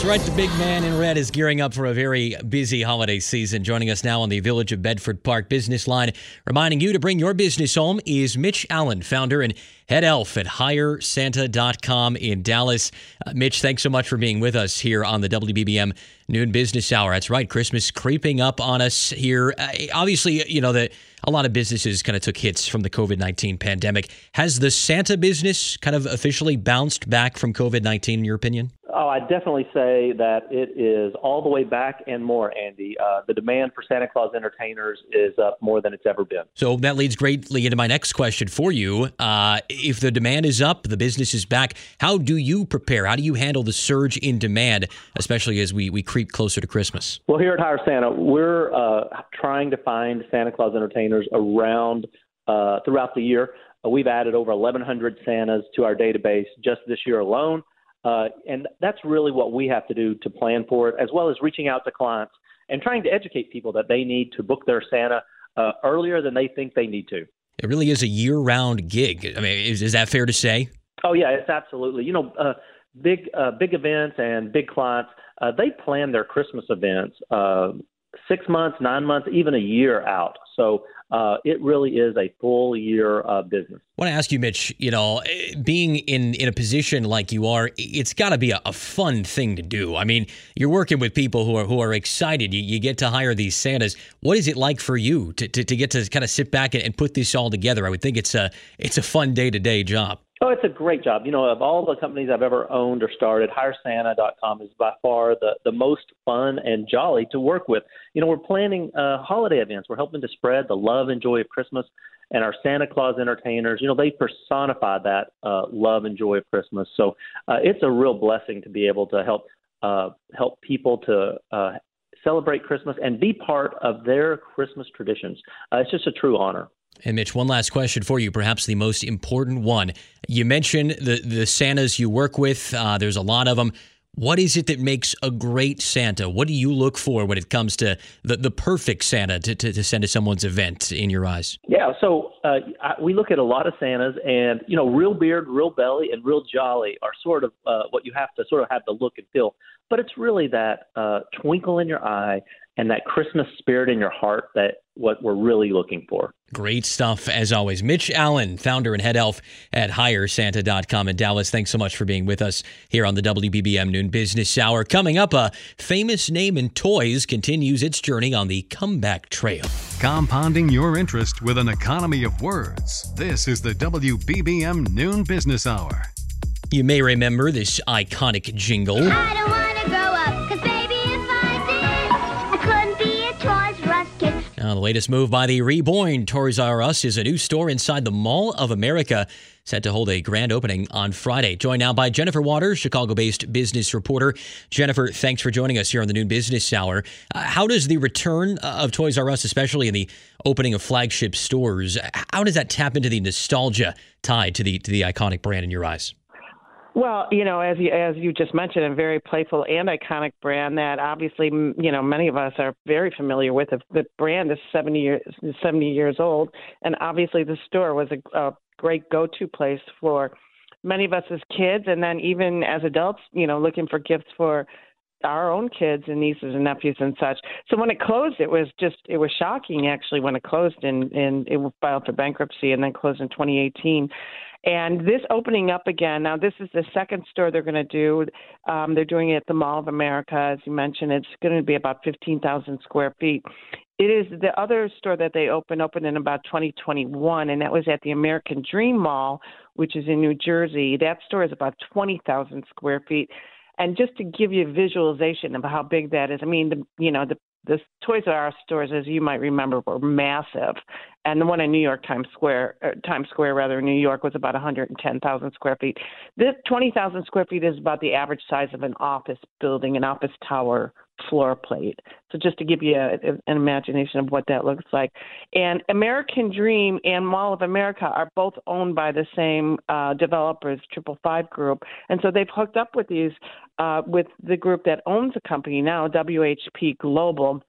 That's right. The big man in red is gearing up for a very busy holiday season. Joining us now on the Village of Bedford Park business line, reminding you to bring your business home is Mitch Allen, founder and head elf at HireSanta.com in Dallas. Uh, Mitch, thanks so much for being with us here on the WBBM Noon Business Hour. That's right, Christmas creeping up on us here. Uh, obviously, you know that a lot of businesses kind of took hits from the COVID 19 pandemic. Has the Santa business kind of officially bounced back from COVID 19, in your opinion? Oh, I definitely say that it is all the way back and more, Andy. Uh, the demand for Santa Claus entertainers is up more than it's ever been. So that leads greatly into my next question for you. Uh, if the demand is up, the business is back, how do you prepare? How do you handle the surge in demand, especially as we, we creep closer to Christmas? Well, here at Hire Santa, we're uh, trying to find Santa Claus entertainers around uh, throughout the year. Uh, we've added over 1,100 Santas to our database just this year alone. Uh, and that's really what we have to do to plan for it, as well as reaching out to clients and trying to educate people that they need to book their Santa uh, earlier than they think they need to. It really is a year round gig. I mean, is, is that fair to say? Oh yeah, it's absolutely. You know, uh, big uh, big events and big clients, uh, they plan their Christmas events uh, six months, nine months, even a year out. So uh, it really is a full year uh, business. I want to ask you, Mitch. You know, eh, being in in a position like you are, it's got to be a, a fun thing to do. I mean, you're working with people who are who are excited. You, you get to hire these Santas. What is it like for you to, to, to get to kind of sit back and, and put this all together? I would think it's a it's a fun day to day job. Oh, it's a great job. You know, of all the companies I've ever owned or started, HireSanta.com is by far the, the most fun and jolly to work with. You know, we're planning uh, holiday events. We're helping to spread the love and joy of Christmas. And our Santa Claus entertainers, you know, they personify that uh, love and joy of Christmas. So uh, it's a real blessing to be able to help uh, help people to uh, celebrate Christmas and be part of their Christmas traditions. Uh, it's just a true honor. And Mitch, one last question for you, perhaps the most important one. You mentioned the the Santas you work with. Uh, there's a lot of them. What is it that makes a great Santa? What do you look for when it comes to the, the perfect Santa to, to, to send to someone's event in your eyes? Yeah, so uh, I, we look at a lot of Santas, and you know, real beard, real belly, and real jolly are sort of uh, what you have to sort of have the look and feel. But it's really that uh, twinkle in your eye and that Christmas spirit in your heart that what we're really looking for. Great stuff as always. Mitch Allen, founder and head elf at HireSanta.com in Dallas. Thanks so much for being with us here on the WBBM Noon Business Hour. Coming up, a famous name in toys continues its journey on the comeback trail. Compounding your interest with an economy of words. This is the WBBM Noon Business Hour. You may remember this iconic jingle. Now, the latest move by the reborn Toys R Us is a new store inside the Mall of America, set to hold a grand opening on Friday. Joined now by Jennifer Waters, Chicago-based business reporter. Jennifer, thanks for joining us here on the Noon Business Hour. Uh, how does the return of Toys R Us, especially in the opening of flagship stores, how does that tap into the nostalgia tied to the to the iconic brand in your eyes? Well, you know, as you as you just mentioned, a very playful and iconic brand that obviously, you know, many of us are very familiar with. The- brand is seventy years seventy years old, and obviously, the store was a, a great go-to place for many of us as kids, and then even as adults, you know, looking for gifts for our own kids and nieces and nephews and such. So when it closed, it was just it was shocking actually when it closed and and it filed for bankruptcy and then closed in 2018. And this opening up again, now this is the second store they're going to do. Um, they're doing it at the Mall of America, as you mentioned. It's going to be about 15,000 square feet. It is the other store that they opened opened in about 2021, and that was at the American Dream Mall, which is in New Jersey. That store is about 20,000 square feet. And just to give you a visualization of how big that is, I mean, the you know the the Toys R Us stores, as you might remember, were massive, and the one in New York Times Square, uh, Times Square rather, in New York was about 110,000 square feet. This 20,000 square feet is about the average size of an office building, an office tower floor plate. So just to give you a, an imagination of what that looks like. And American Dream and Mall of America are both owned by the same uh, developers, Triple Five Group, and so they've hooked up with these uh, with the group that owns the company now, WHP Global.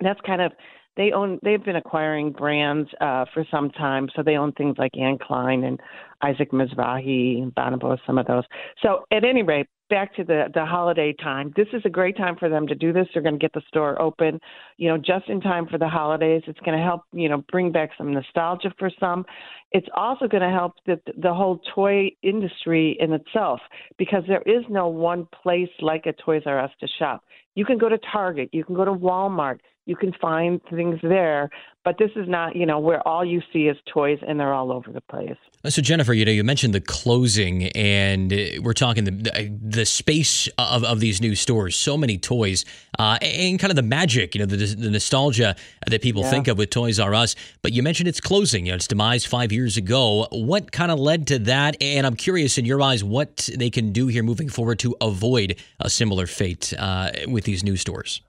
That's kind of they own they've been acquiring brands uh, for some time, so they own things like Anne Klein and Isaac Mizrahi and Bonobos, some of those. So at any rate, back to the the holiday time. This is a great time for them to do this. They're going to get the store open, you know, just in time for the holidays. It's going to help, you know, bring back some nostalgia for some. It's also going to help the the whole toy industry in itself because there is no one place like a Toys R Us to shop. You can go to Target, you can go to Walmart, you can find things there, but this is not, you know, where all you see is toys and they're all over the place. So Jennifer, you know, you mentioned the closing, and we're talking the the space of, of these new stores. So many toys, uh, and kind of the magic, you know, the, the nostalgia that people yeah. think of with Toys R Us. But you mentioned it's closing. You know, its demise five years ago. What kind of led to that? And I'm curious, in your eyes, what they can do here moving forward to avoid a similar fate uh, with these new stores.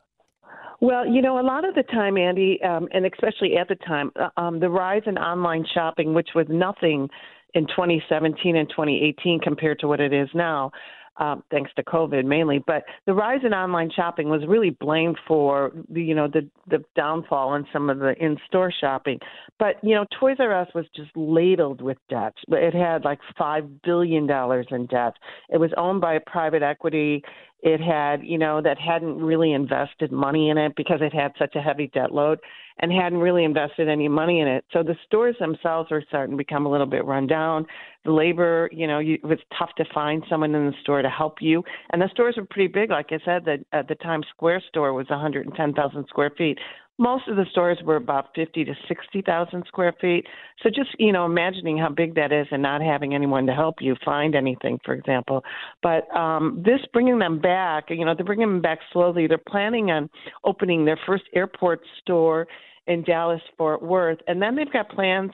Well, you know, a lot of the time, Andy, um, and especially at the time, uh, um, the rise in online shopping, which was nothing in 2017 and 2018 compared to what it is now, um, thanks to COVID mainly. But the rise in online shopping was really blamed for the, you know, the the downfall in some of the in-store shopping. But you know, Toys R Us was just ladled with debt. It had like five billion dollars in debt. It was owned by private equity it had, you know, that hadn't really invested money in it because it had such a heavy debt load and hadn't really invested any money in it. So the stores themselves were starting to become a little bit run down. The labor, you know, you, it was tough to find someone in the store to help you. And the stores were pretty big. Like I said, the, uh, the Times Square store was 110,000 square feet most of the stores were about 50 to 60,000 square feet. So just, you know, imagining how big that is and not having anyone to help you find anything, for example. But um, this bringing them back, you know, they're bringing them back slowly. They're planning on opening their first airport store in Dallas Fort Worth. And then they've got plans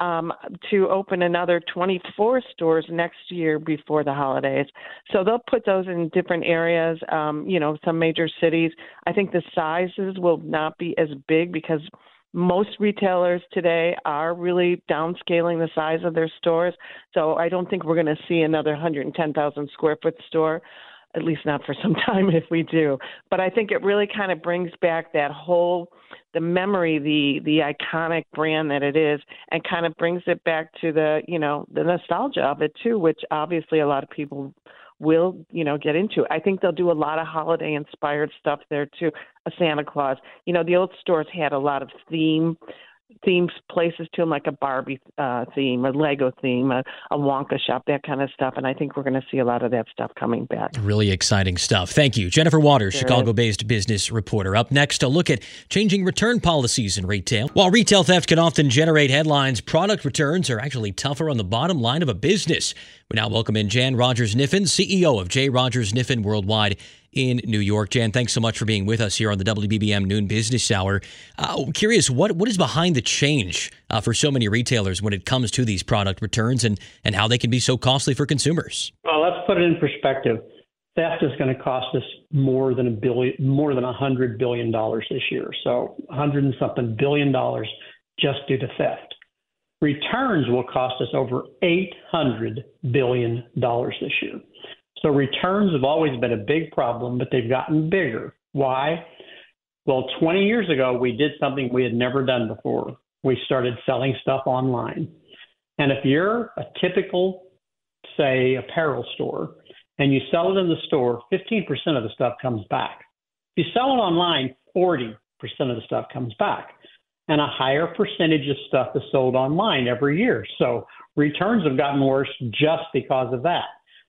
um, to open another 24 stores next year before the holidays. So they'll put those in different areas, um, you know, some major cities. I think the sizes will not be as big because most retailers today are really downscaling the size of their stores. So I don't think we're going to see another 110,000 square foot store at least not for some time if we do. But I think it really kind of brings back that whole the memory, the the iconic brand that it is, and kind of brings it back to the you know the nostalgia of it too, which obviously a lot of people will you know get into. I think they'll do a lot of holiday inspired stuff there too. A Santa Claus, you know, the old stores had a lot of theme themes places to them, like a Barbie uh, theme, a Lego theme, a, a Wonka shop, that kind of stuff. And I think we're going to see a lot of that stuff coming back. Really exciting stuff. Thank you. Jennifer Waters, Chicago based business reporter. Up next, a look at changing return policies in retail. While retail theft can often generate headlines, product returns are actually tougher on the bottom line of a business. We now welcome in Jan Rogers Kniffen, CEO of J. Rogers Kniffen Worldwide in New York. Jan, thanks so much for being with us here on the WBBM Noon Business Hour. Uh, curious, what what is behind the change uh, for so many retailers when it comes to these product returns and, and how they can be so costly for consumers? Well, let's put it in perspective. Theft is going to cost us more than a billion, more than a hundred billion dollars this year. So, a hundred and something billion dollars just due to theft. Returns will cost us over eight hundred billion dollars this year. So returns have always been a big problem, but they've gotten bigger. Why? Well, 20 years ago, we did something we had never done before. We started selling stuff online. And if you're a typical, say, apparel store, and you sell it in the store, 15% of the stuff comes back. If you sell it online, 40% of the stuff comes back. And a higher percentage of stuff is sold online every year. So returns have gotten worse just because of that.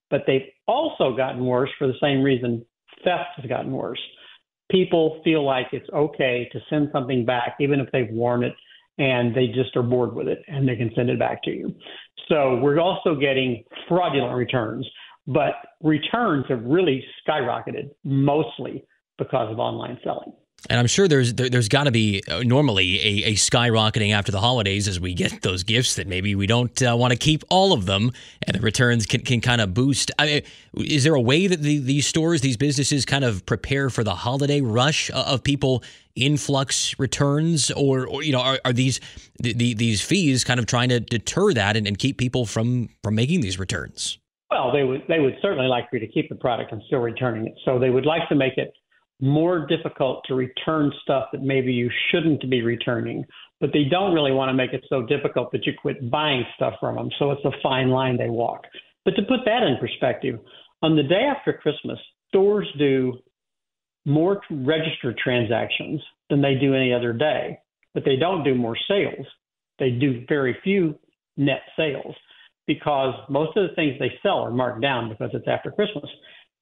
But they've also gotten worse for the same reason theft has gotten worse. People feel like it's okay to send something back, even if they've worn it and they just are bored with it and they can send it back to you. So we're also getting fraudulent returns, but returns have really skyrocketed mostly because of online selling. And I'm sure there's there, has got to be uh, normally a, a, skyrocketing after the holidays as we get those gifts that maybe we don't uh, want to keep all of them, and the returns can, can kind of boost. I mean, is there a way that the, these stores, these businesses, kind of prepare for the holiday rush of people influx returns, or, or you know, are, are these the, the, these fees kind of trying to deter that and, and keep people from from making these returns? Well, they would they would certainly like for you to keep the product and still returning it. So they would like to make it more difficult to return stuff that maybe you shouldn't be returning, but they don't really want to make it so difficult that you quit buying stuff from them. So it's a fine line they walk. But to put that in perspective, on the day after Christmas, stores do more registered transactions than they do any other day, but they don't do more sales. They do very few net sales because most of the things they sell are marked down because it's after Christmas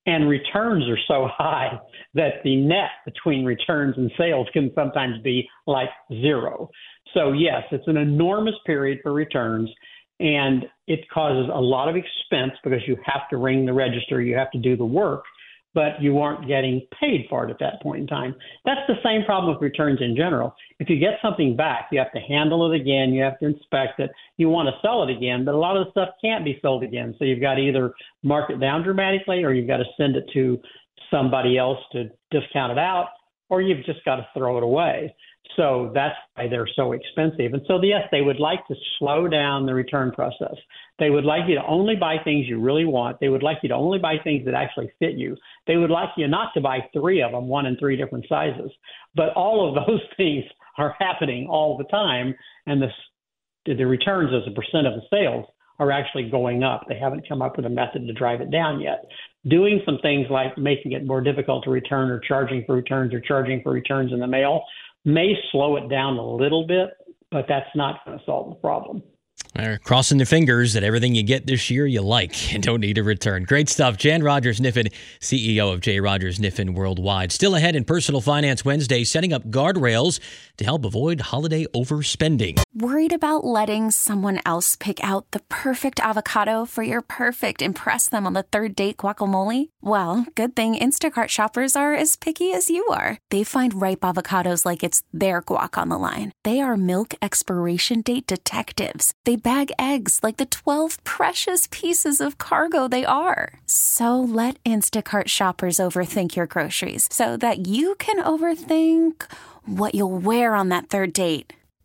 and returns are so high that the net between returns and sales can sometimes be like zero. So, yes, it's an enormous period for returns, and it causes a lot of expense because you have to ring the register, you have to do the work but you aren't getting paid for it at that point in time. That's the same problem with returns in general. If you get something back, you have to handle it again, you have to inspect it, you want to sell it again, but a lot of the stuff can't be sold again. So you've got to either mark it down dramatically or you've got to send it to somebody else to discount it out or you've just got to throw it away. So that's why they're so expensive. And so, yes, they would like to slow down the return process. They would like you to only buy things you really want. They would like you to only buy things that actually fit you. They would like you not to buy three of them, one in three different sizes. But all of those things are happening all the time, and the the returns as a percent of the sales are actually going up. They haven't come up with a method to drive it down yet. Doing some things like making it more difficult to return or charging for returns or charging for returns in the mail may slow it down a little bit, but that's not going to solve the problem. They're crossing their fingers that everything you get this year you like and don't need a return. Great stuff. Jan Rogers Kniffen, CEO of J. Rogers Kniffen Worldwide. Still ahead in Personal Finance Wednesday, setting up guardrails to help avoid holiday overspending. Worried about letting someone else pick out the perfect avocado for your perfect impress them on the third date guacamole? Well, good thing Instacart shoppers are as picky as you are. They find ripe avocados like it's their guac on the line. They are milk expiration date detectives. They bag eggs like the 12 precious pieces of cargo they are. So let Instacart shoppers overthink your groceries so that you can overthink what you'll wear on that third date.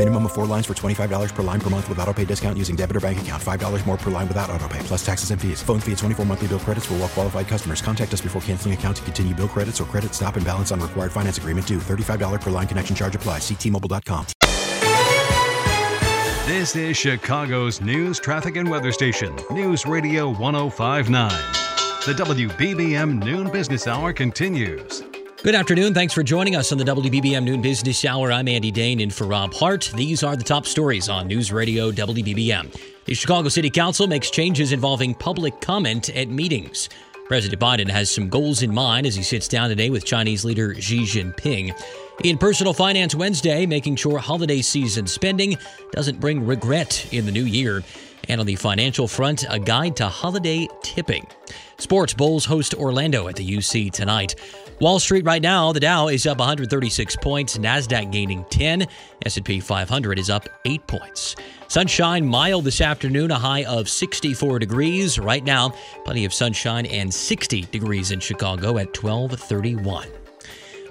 Minimum of four lines for $25 per line per month with auto pay discount using debit or bank account. $5 more per line without auto pay, plus taxes and fees. Phone fee at 24 monthly bill credits for well qualified customers. Contact us before canceling account to continue bill credits or credit stop and balance on required finance agreement due. $35 per line connection charge applies. Ctmobile.com. This is Chicago's news, traffic, and weather station. News Radio 1059. The WBBM Noon Business Hour continues. Good afternoon. Thanks for joining us on the WBBM Noon Business Hour. I'm Andy Dane in for Rob Hart. These are the top stories on News Radio WBBM. The Chicago City Council makes changes involving public comment at meetings. President Biden has some goals in mind as he sits down today with Chinese leader Xi Jinping. In Personal Finance Wednesday, making sure holiday season spending doesn't bring regret in the new year. And on the financial front, a guide to holiday tipping. Sports Bulls host Orlando at the UC tonight. Wall Street right now, the Dow is up 136 points, Nasdaq gaining 10, S&P 500 is up 8 points. Sunshine mild this afternoon, a high of 64 degrees. Right now, plenty of sunshine and 60 degrees in Chicago at 1231.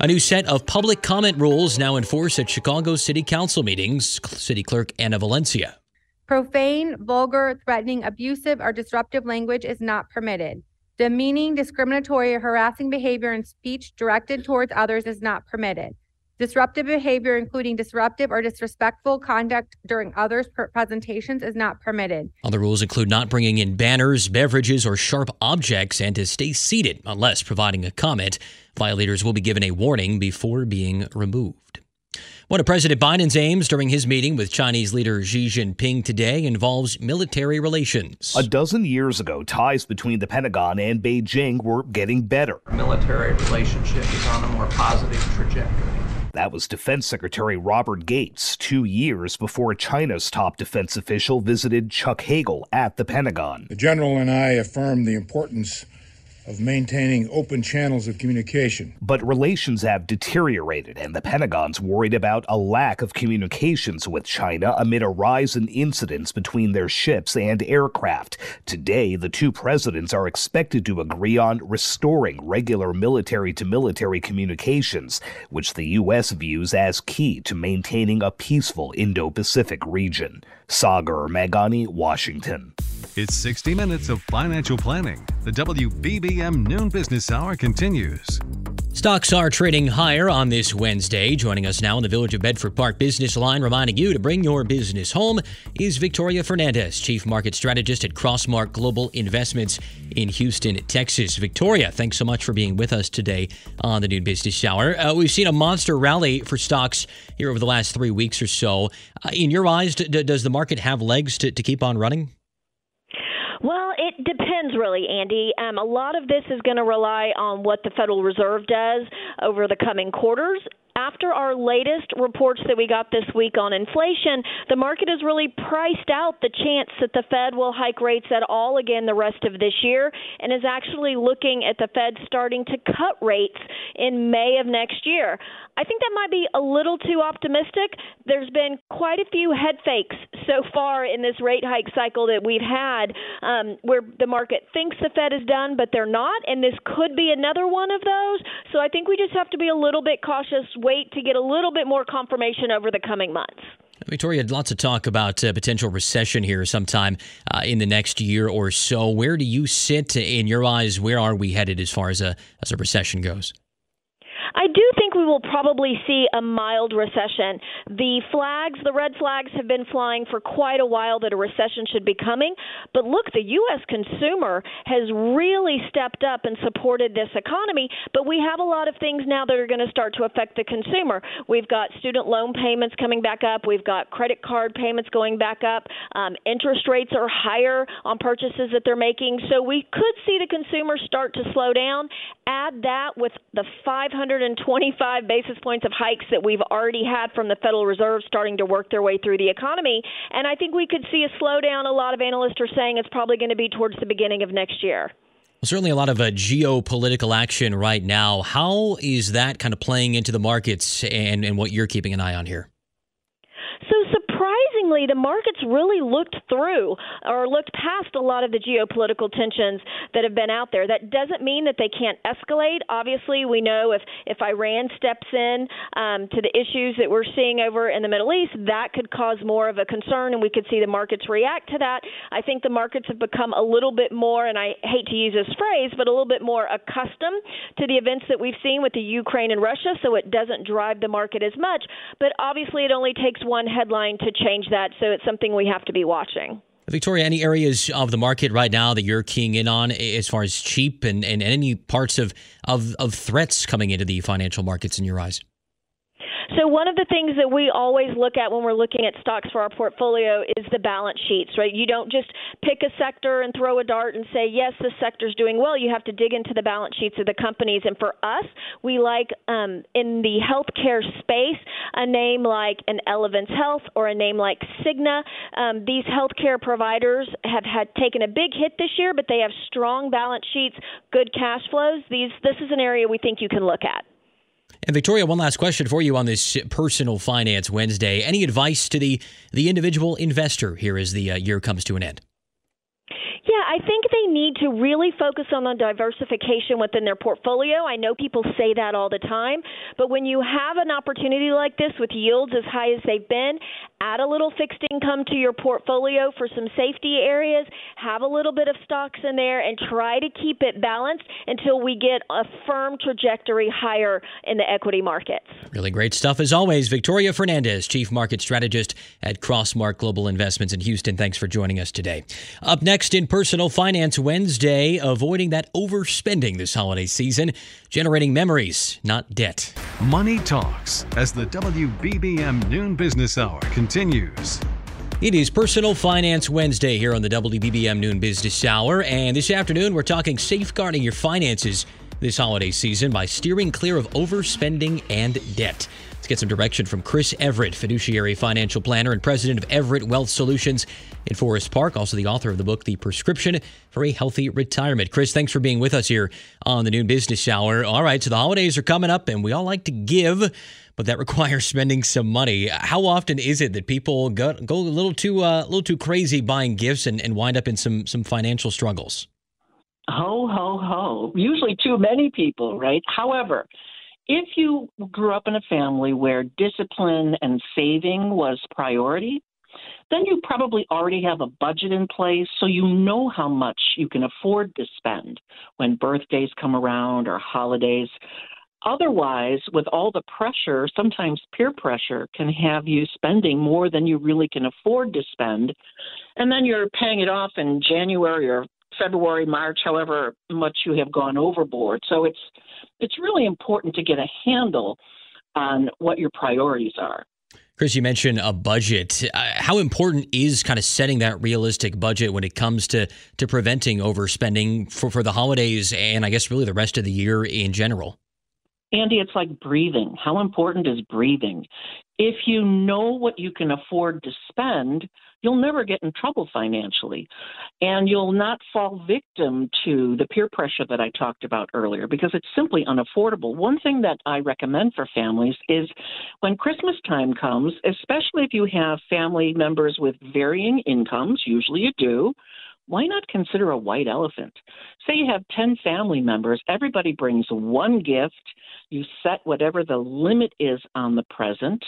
A new set of public comment rules now in force at Chicago City Council meetings. City Clerk Anna Valencia. Profane, vulgar, threatening, abusive, or disruptive language is not permitted. Demeaning, discriminatory, or harassing behavior and speech directed towards others is not permitted. Disruptive behavior, including disruptive or disrespectful conduct during others' presentations, is not permitted. Other rules include not bringing in banners, beverages, or sharp objects, and to stay seated unless providing a comment. Violators will be given a warning before being removed. One of President Biden's aims during his meeting with Chinese leader Xi Jinping today involves military relations. A dozen years ago, ties between the Pentagon and Beijing were getting better. Military relationship is on a more positive trajectory. That was Defense Secretary Robert Gates two years before China's top defense official visited Chuck Hagel at the Pentagon. The general and I affirmed the importance of maintaining open channels of communication. But relations have deteriorated, and the Pentagon's worried about a lack of communications with China amid a rise in incidents between their ships and aircraft. Today, the two presidents are expected to agree on restoring regular military to military communications, which the U.S. views as key to maintaining a peaceful Indo Pacific region. Sagar Meghani, Washington. It's 60 minutes of financial planning. The WBBM Noon Business Hour continues. Stocks are trading higher on this Wednesday. Joining us now in the Village of Bedford Park Business Line, reminding you to bring your business home, is Victoria Fernandez, Chief Market Strategist at Crossmark Global Investments in Houston, Texas. Victoria, thanks so much for being with us today on the Noon Business Hour. Uh, we've seen a monster rally for stocks here over the last three weeks or so. Uh, in your eyes, d- does the market have legs to, to keep on running? Well, it depends really, Andy. Um, a lot of this is going to rely on what the Federal Reserve does over the coming quarters after our latest reports that we got this week on inflation, the market has really priced out the chance that the Fed will hike rates at all again the rest of this year and is actually looking at the Fed starting to cut rates in May of next year. I think that might be a little too optimistic. There's been quite a few head fakes so far in this rate hike cycle that we've had um, where the market thinks the Fed is done, but they're not, and this could be another one of those. So I think we just have to be a little bit cautious wait to get a little bit more confirmation over the coming months. Victoria, lots of talk about uh, potential recession here sometime uh, in the next year or so. Where do you sit in your eyes? Where are we headed as far as a as a recession goes? I do think we will probably see a mild recession. The flags, the red flags, have been flying for quite a while that a recession should be coming. But look, the U.S. consumer has really stepped up and supported this economy. But we have a lot of things now that are going to start to affect the consumer. We've got student loan payments coming back up, we've got credit card payments going back up, um, interest rates are higher on purchases that they're making. So we could see the consumer start to slow down. Add that with the 525 basis points of hikes that we've already had from the Federal Reserve starting to work their way through the economy. And I think we could see a slowdown. A lot of analysts are saying it's probably going to be towards the beginning of next year. Well, certainly a lot of uh, geopolitical action right now. How is that kind of playing into the markets and, and what you're keeping an eye on here? Surprisingly, the markets really looked through or looked past a lot of the geopolitical tensions that have been out there. That doesn't mean that they can't escalate. Obviously, we know if if Iran steps in um, to the issues that we're seeing over in the Middle East, that could cause more of a concern, and we could see the markets react to that. I think the markets have become a little bit more, and I hate to use this phrase, but a little bit more accustomed to the events that we've seen with the Ukraine and Russia, so it doesn't drive the market as much. But obviously, it only takes one headline to change that, so it's something we have to be watching. Victoria, any areas of the market right now that you're keying in on as far as cheap and, and any parts of, of, of threats coming into the financial markets in your eyes? So, one of the things that we always look at when we're looking at stocks for our portfolio is the balance sheets, right? You don't just pick a sector and throw a dart and say, yes, this sector's doing well. You have to dig into the balance sheets of the companies. And for us, we like um, in the healthcare space a name like an Elevance Health or a name like Cigna. Um, these healthcare providers have had taken a big hit this year, but they have strong balance sheets, good cash flows. These, this is an area we think you can look at. And Victoria, one last question for you on this personal finance Wednesday. Any advice to the the individual investor here as the uh, year comes to an end? Yeah, I think they need to really focus on the diversification within their portfolio. I know people say that all the time, but when you have an opportunity like this with yields as high as they've been, add a little fixed income to your portfolio for some safety areas, have a little bit of stocks in there, and try to keep it balanced until we get a firm trajectory higher in the equity markets. Really great stuff as always. Victoria Fernandez, Chief Market Strategist at Crossmark Global Investments in Houston. Thanks for joining us today. Up next in Personal Finance Wednesday, avoiding that overspending this holiday season, generating memories, not debt. Money Talks as the WBBM Noon Business Hour continues. It is Personal Finance Wednesday here on the WBBM Noon Business Hour, and this afternoon we're talking safeguarding your finances this holiday season by steering clear of overspending and debt. Get some direction from Chris Everett, fiduciary financial planner and president of Everett Wealth Solutions in Forest Park, also the author of the book, The Prescription for a Healthy Retirement. Chris, thanks for being with us here on the Noon Business Hour. All right, so the holidays are coming up, and we all like to give, but that requires spending some money. How often is it that people go, go a little too uh, a little too crazy buying gifts and, and wind up in some some financial struggles? Ho, ho, ho. Usually too many people, right? However, if you grew up in a family where discipline and saving was priority, then you probably already have a budget in place so you know how much you can afford to spend when birthdays come around or holidays. Otherwise, with all the pressure, sometimes peer pressure can have you spending more than you really can afford to spend. And then you're paying it off in January or February, March, however much you have gone overboard. So it's it's really important to get a handle on what your priorities are. Chris, you mentioned a budget. Uh, how important is kind of setting that realistic budget when it comes to to preventing overspending for, for the holidays and I guess really the rest of the year in general? Andy, it's like breathing. How important is breathing? If you know what you can afford to spend, you'll never get in trouble financially. And you'll not fall victim to the peer pressure that I talked about earlier because it's simply unaffordable. One thing that I recommend for families is when Christmas time comes, especially if you have family members with varying incomes, usually you do, why not consider a white elephant? Say you have 10 family members, everybody brings one gift, you set whatever the limit is on the present,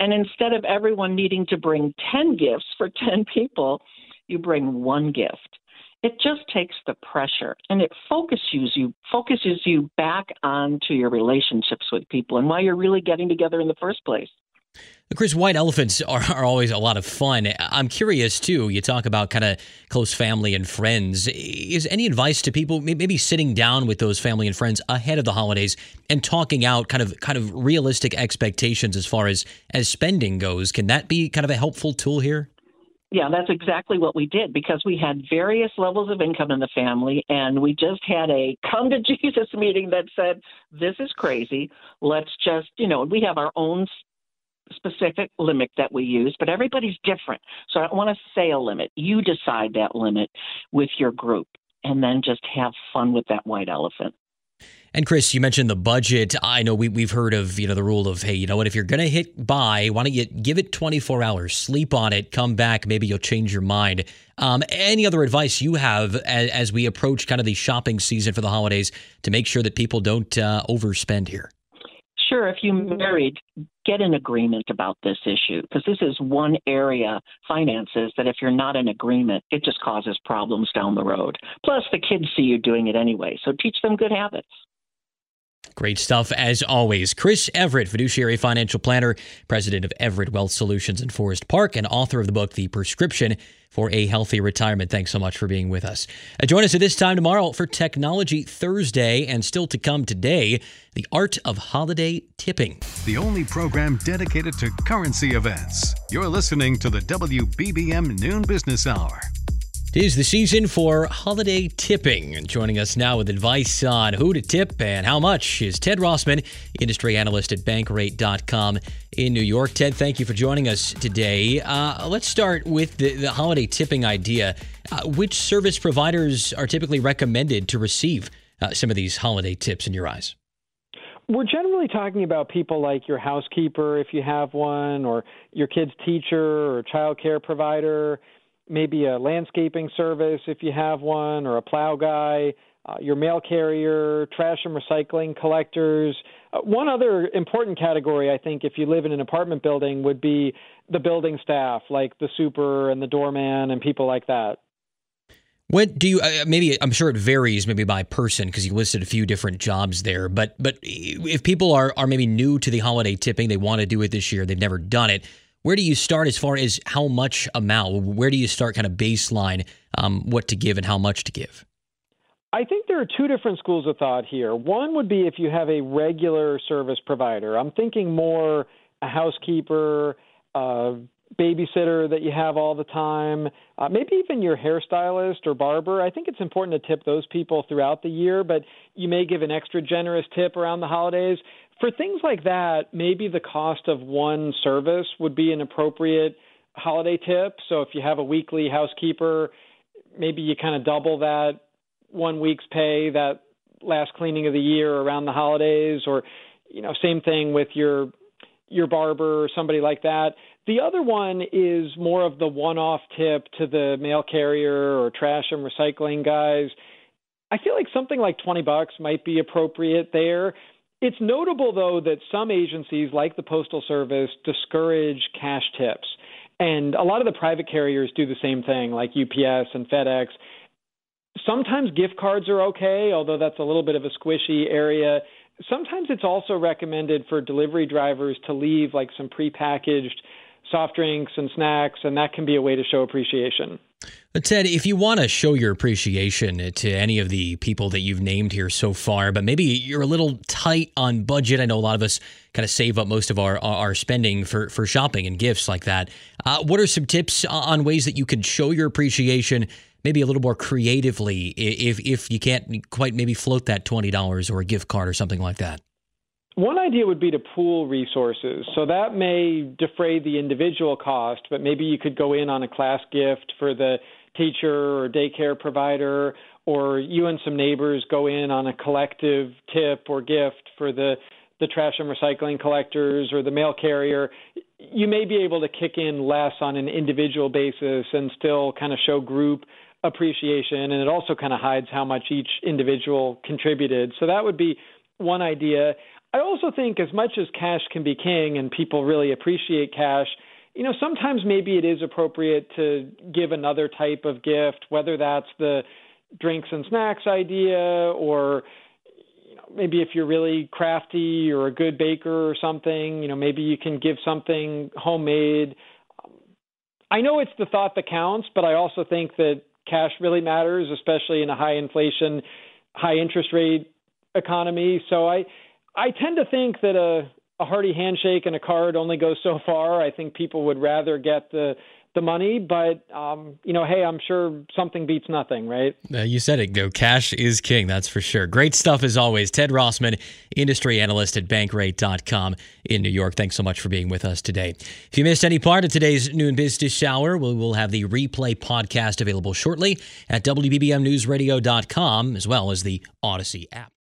and instead of everyone needing to bring 10 gifts for 10 people, you bring one gift. It just takes the pressure and it focuses you focuses you back onto your relationships with people and why you're really getting together in the first place. Chris, white elephants are, are always a lot of fun. I'm curious too. You talk about kind of close family and friends. Is any advice to people maybe sitting down with those family and friends ahead of the holidays and talking out kind of kind of realistic expectations as far as as spending goes? Can that be kind of a helpful tool here? Yeah, that's exactly what we did because we had various levels of income in the family, and we just had a come to Jesus meeting that said, This is crazy. Let's just, you know, we have our own specific limit that we use, but everybody's different. So I don't want to say a limit. You decide that limit with your group and then just have fun with that white elephant. And Chris, you mentioned the budget. I know we, we've heard of, you know, the rule of, hey, you know what, if you're going to hit buy, why don't you give it 24 hours, sleep on it, come back, maybe you'll change your mind. Um, any other advice you have as, as, we approach kind of the shopping season for the holidays to make sure that people don't uh, overspend here? Sure, if you married, get an agreement about this issue because this is one area, finances, that if you're not in agreement, it just causes problems down the road. Plus, the kids see you doing it anyway, so teach them good habits. Great stuff as always. Chris Everett, fiduciary financial planner, president of Everett Wealth Solutions in Forest Park, and author of the book, The Prescription for a Healthy Retirement. Thanks so much for being with us. Uh, join us at this time tomorrow for Technology Thursday, and still to come today, the art of holiday tipping. The only program dedicated to currency events. You're listening to the WBBM Noon Business Hour. Is the season for holiday tipping. And joining us now with advice on who to tip and how much is Ted Rossman, industry analyst at bankrate.com in New York. Ted, thank you for joining us today. Uh, let's start with the, the holiday tipping idea. Uh, which service providers are typically recommended to receive uh, some of these holiday tips in your eyes? We're generally talking about people like your housekeeper, if you have one, or your kid's teacher or child care provider maybe a landscaping service if you have one, or a plow guy, uh, your mail carrier, trash and recycling collectors. Uh, one other important category, I think, if you live in an apartment building, would be the building staff, like the super and the doorman and people like that. What do you? Uh, maybe I'm sure it varies, maybe by person, because you listed a few different jobs there. But but if people are are maybe new to the holiday tipping, they want to do it this year, they've never done it where do you start as far as how much amount? Where do you start kind of baseline um, what to give and how much to give? I think there are two different schools of thought here. One would be if you have a regular service provider. I'm thinking more a housekeeper, a babysitter that you have all the time, uh, maybe even your hairstylist or barber. I think it's important to tip those people throughout the year, but you may give an extra generous tip around the holidays for things like that, maybe the cost of one service would be an appropriate holiday tip. So if you have a weekly housekeeper, maybe you kind of double that one week's pay that last cleaning of the year around the holidays or you know same thing with your your barber or somebody like that. The other one is more of the one-off tip to the mail carrier or trash and recycling guys. I feel like something like 20 bucks might be appropriate there. It's notable, though, that some agencies, like the Postal Service, discourage cash tips. And a lot of the private carriers do the same thing, like UPS and FedEx. Sometimes gift cards are okay, although that's a little bit of a squishy area. Sometimes it's also recommended for delivery drivers to leave like some prepackaged soft drinks and snacks, and that can be a way to show appreciation. Ted, if you want to show your appreciation to any of the people that you've named here so far, but maybe you're a little tight on budget. I know a lot of us kind of save up most of our our spending for for shopping and gifts like that. Uh, what are some tips on ways that you could show your appreciation? Maybe a little more creatively, if if you can't quite maybe float that twenty dollars or a gift card or something like that. One idea would be to pool resources. So that may defray the individual cost, but maybe you could go in on a class gift for the teacher or daycare provider, or you and some neighbors go in on a collective tip or gift for the the trash and recycling collectors or the mail carrier, you may be able to kick in less on an individual basis and still kind of show group appreciation. And it also kind of hides how much each individual contributed. So that would be one idea. I also think as much as cash can be king and people really appreciate cash, you know, sometimes maybe it is appropriate to give another type of gift, whether that's the drinks and snacks idea or you know, maybe if you're really crafty or a good baker or something, you know, maybe you can give something homemade. I know it's the thought that counts, but I also think that cash really matters, especially in a high inflation, high interest rate economy. So I I tend to think that a a hearty handshake and a card only goes so far. I think people would rather get the the money, but um, you know, hey, I'm sure something beats nothing, right? Uh, you said it, go. Cash is king, that's for sure. Great stuff as always. Ted Rossman, industry analyst at bankrate.com in New York. Thanks so much for being with us today. If you missed any part of today's noon business hour, we will have the replay podcast available shortly at WBBMNewsRadio.com as well as the Audacy app.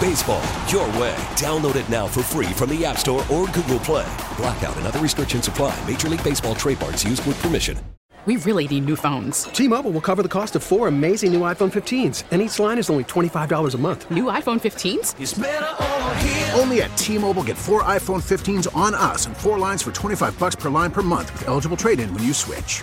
Baseball, your way. Download it now for free from the App Store or Google Play. Blackout and other restrictions apply. Major League Baseball trademarks used with permission. We really need new phones. T-Mobile will cover the cost of four amazing new iPhone 15s, and each line is only $25 a month. New iPhone 15s? Only at T-Mobile get four iPhone 15s on us and four lines for 25 bucks per line per month with eligible trade-in when you switch.